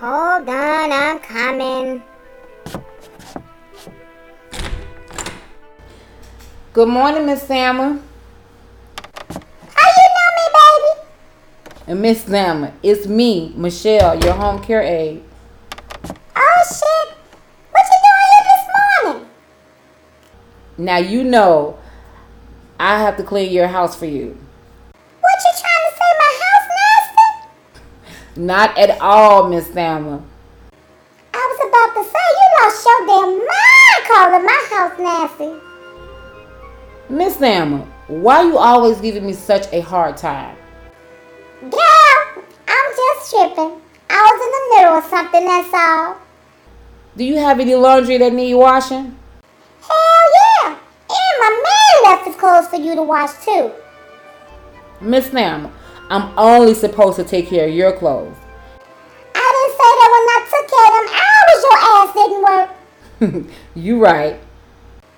Hold on, I'm coming. Good morning, Miss Sammer. How you know me, baby? And Miss Sammer, it's me, Michelle, your home care aide. Oh shit! What you doing here this morning? Now you know I have to clean your house for you. What you trying Not at all, Miss Sammer. I was about to say you lost your damn mind calling my house nasty. Miss Sammer, why you always giving me such a hard time? Girl, I'm just tripping. I was in the middle of something. That's all. Do you have any laundry that need washing? Hell yeah! And my man left his clothes for you to wash too. Miss Sammer, I'm only supposed to take care of your clothes. I didn't say that when I took care of them hours your ass didn't work. you right.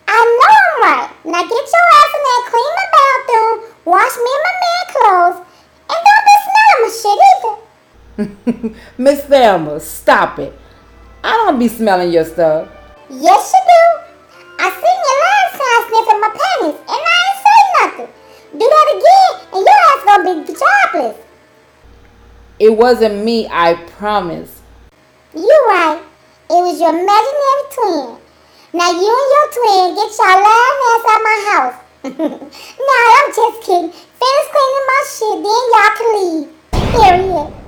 I know I'm right. Now get your ass in there, clean my bathroom, wash me and my man clothes, and don't be smelling my shit either. Miss Thelma, stop it. I don't be smelling your stuff. Yes, you do. I seen you last time sniffing my panties, and I It wasn't me, I promise. You right. It was your imaginary twin. Now you and your twin get your lying ass out my house. nah, I'm just kidding. Finish cleaning my shit, then y'all can leave. Period.